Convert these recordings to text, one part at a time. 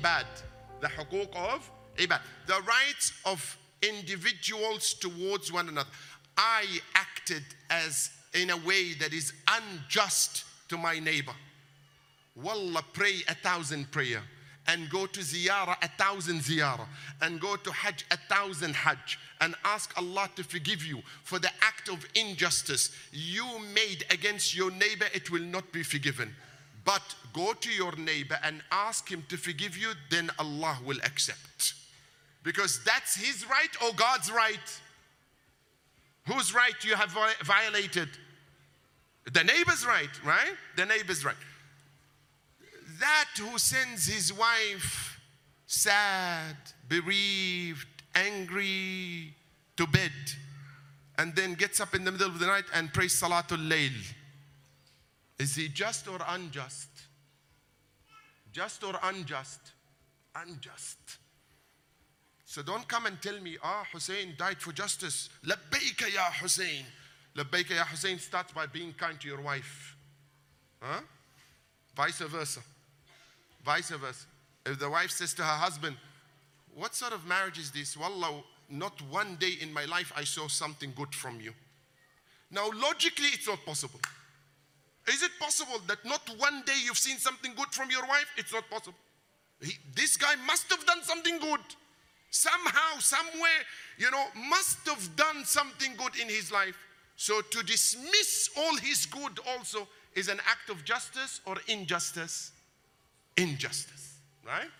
ibad. The hukuk of ibad. The rights of individuals towards one another. I acted as in a way that is unjust to my neighbor. Wallah, pray a thousand prayer and go to ziyarah a thousand ziyarah and go to hajj a thousand hajj and ask Allah to forgive you for the act of injustice you made against your neighbor, it will not be forgiven. But go to your neighbor and ask him to forgive you, then Allah will accept. Because that's his right or God's right. Whose right you have violated? The neighbor's right, right? The neighbor's right. That who sends his wife sad, bereaved, angry to bed, and then gets up in the middle of the night and prays Salatul Layl. Is he just or unjust? Just or unjust? Unjust. So don't come and tell me, ah, Hussein died for justice. Labbaika ya Hussein. Labbaika ya Hussein starts by being kind to your wife. Huh? Vice versa. Vice versa. If the wife says to her husband, What sort of marriage is this? Wallah, not one day in my life I saw something good from you. Now, logically, it's not possible. Is it possible that not one day you've seen something good from your wife? It's not possible. He, this guy must have done something good. Somehow, somewhere, you know, must have done something good in his life. So to dismiss all his good also is an act of justice or injustice? Injustice, right?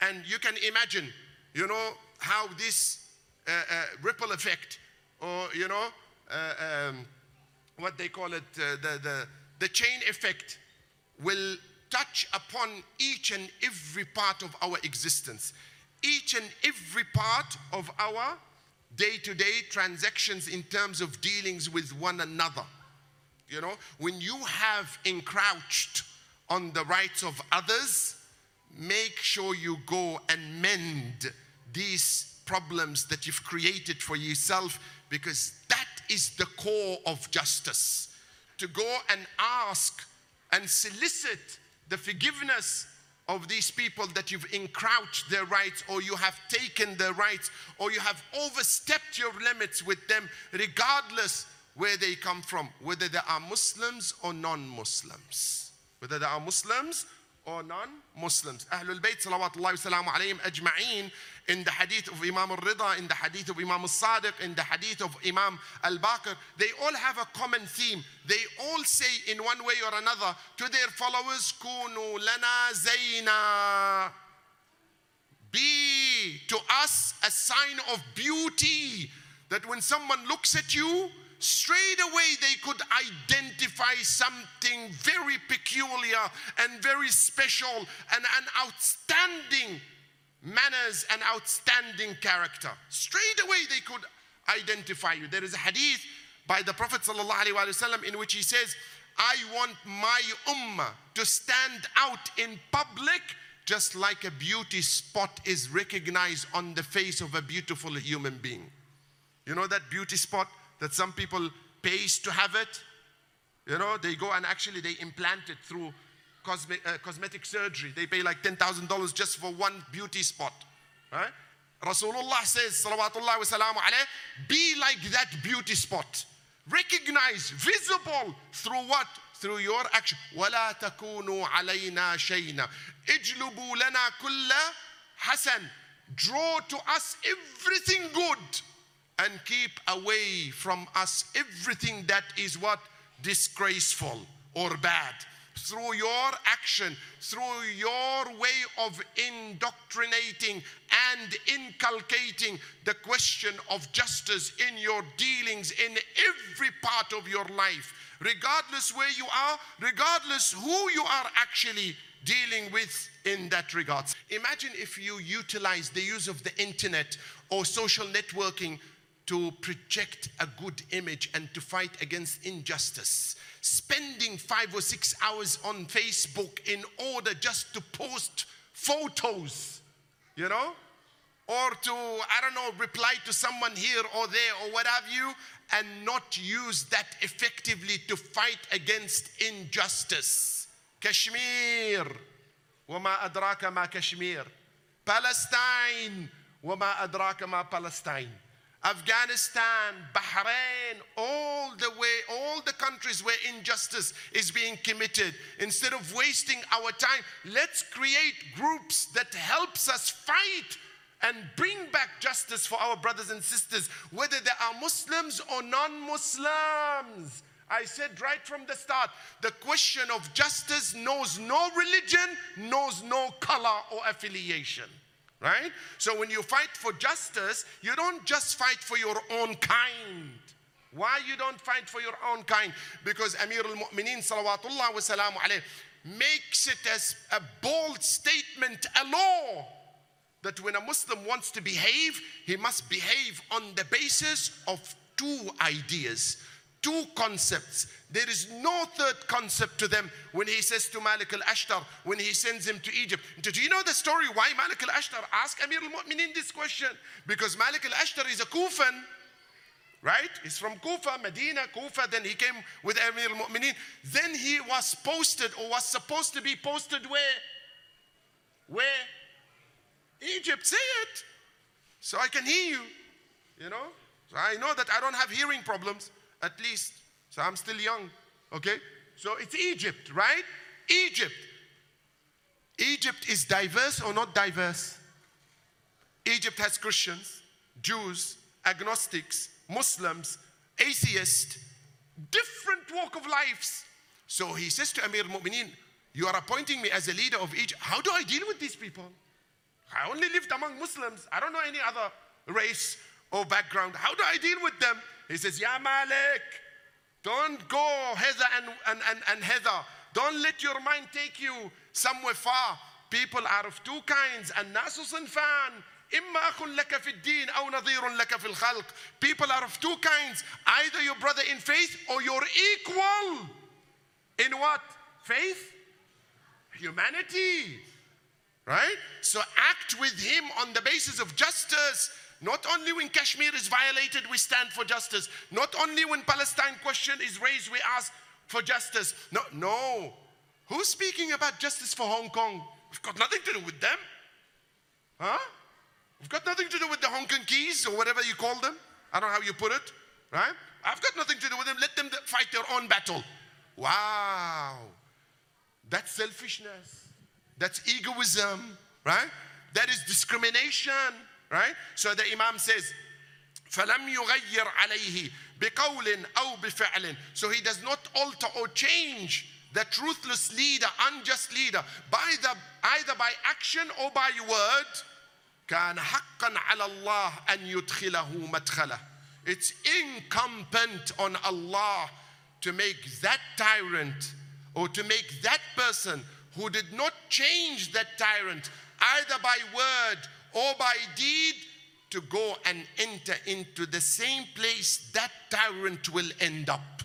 And you can imagine, you know, how this uh, uh, ripple effect, or, you know, uh, um, what they call it, uh, the, the, the chain effect, will touch upon each and every part of our existence each and every part of our day to day transactions in terms of dealings with one another. You know, when you have encroached on the rights of others, make sure you go and mend these problems that you've created for yourself because that is the core of justice. To go and ask and solicit the forgiveness of these people that you've encroached their rights or you have taken their rights or you have overstepped your limits with them, regardless where they come from, whether they are Muslims or non Muslims. Whether they are Muslims or non-Muslims. Ahlul Bayt salawatullahi wasalamu alayhim ajma'een in the hadith of Imam al-Rida, in the hadith of Imam al-Sadiq, in the hadith of Imam al-Baqir, they all have a common theme. They all say in one way or another to their followers, Kunu lana zayna. Be to us a sign of beauty that when someone looks at you, straight away they could identify something very peculiar and very special and an outstanding manners and outstanding character. Straight away they could identify you. There is a hadith by the Prophet ﷺ in which he says, I want my ummah to stand out in public just like a beauty spot is recognized on the face of a beautiful human being. You know that beauty spot? that some people pays to have it. You know, they go and actually they implant it through cosme- uh, cosmetic surgery. They pay like $10,000 just for one beauty spot. Right? Rasulullah says, salawatullah wa salamu alayh, be like that beauty spot. Recognize, visible through what? Through your action. ولا تكونوا علينا شينا. اجلبوا لنا كل حسن. Draw to us everything good and keep away from us everything that is what disgraceful or bad through your action, through your way of indoctrinating and inculcating the question of justice in your dealings in every part of your life, regardless where you are, regardless who you are actually dealing with in that regard. Imagine if you utilize the use of the internet or social networking to project a good image and to fight against injustice. Spending five or six hours on Facebook in order just to post photos, you know, or to, I don't know, reply to someone here or there or what have you, and not use that effectively to fight against injustice. Kashmir. وما أدراك ما كشمير Palestine. وما أدراك ما Palestine. Afghanistan, Bahrain, all the way, all the countries where injustice is being committed. Instead of wasting our time, let's create groups that helps us fight and bring back justice for our brothers and sisters, whether they are Muslims or non-Muslims. I said right from the start, the question of justice knows no religion, knows no color or affiliation. Right? So when you fight for justice, you don't just fight for your own kind. Why you don't fight for your own kind? Because Amir al-Mu'mineen salawatullah wa salamu makes it as a bold statement, a law, that when a Muslim wants to behave, he must behave on the basis of two ideas two concepts. There is no third concept to them when he says to Malik al Ashtar, when he sends him to Egypt. Do you know the story why Malik al Ashtar asked Amir al Mu'minin this question? Because Malik al Ashtar is a Kufan, right? He's from Kufa, Medina, Kufa. Then he came with Amir al Mu'minin. Then he was posted or was supposed to be posted where? Where? Egypt. Say it. So I can hear you. You know? So I know that I don't have hearing problems at least. So I'm still young, okay? So it's Egypt, right? Egypt. Egypt is diverse or not diverse? Egypt has Christians, Jews, agnostics, Muslims, atheists, different walk of lives. So he says to Amir al-Mu'mineen, you are appointing me as a leader of Egypt. How do I deal with these people? I only lived among Muslims. I don't know any other race or background. How do I deal with them? He says, Ya Malik, don't go hither and, and, and, and hither. Don't let your mind take you somewhere far. People are of two kinds. الناس صنفان إما أخ لك في الدين أو نظير لك في الخلق. People are of two kinds. Either your brother in faith or your equal. In what? Faith? Humanity. Right? So act with him on the basis of justice not only when Kashmir is violated, we stand for justice. Not only when Palestine question is raised, we ask for justice. No, no. Who's speaking about justice for Hong Kong? We've got nothing to do with them. Huh? We've got nothing to do with the Hong Kong keys or whatever you call them. I don't know how you put it. Right? I've got nothing to do with them. Let them fight their own battle. Wow. That's selfishness. That's egoism. Right? That is discrimination. Right? So the Imam says, فَلَمْ يُغَيِّرْ عَلَيْهِ بِقَوْلٍ أَوْ بِفِعْلٍ So he does not alter or change the truthless leader, unjust leader, by the, either by action or by word. كان حقا على الله أن يدخله مدخله. It's incumbent on Allah to make that tyrant or to make that person who did not change that tyrant either by word or by deed to go and enter into the same place that tyrant will end up.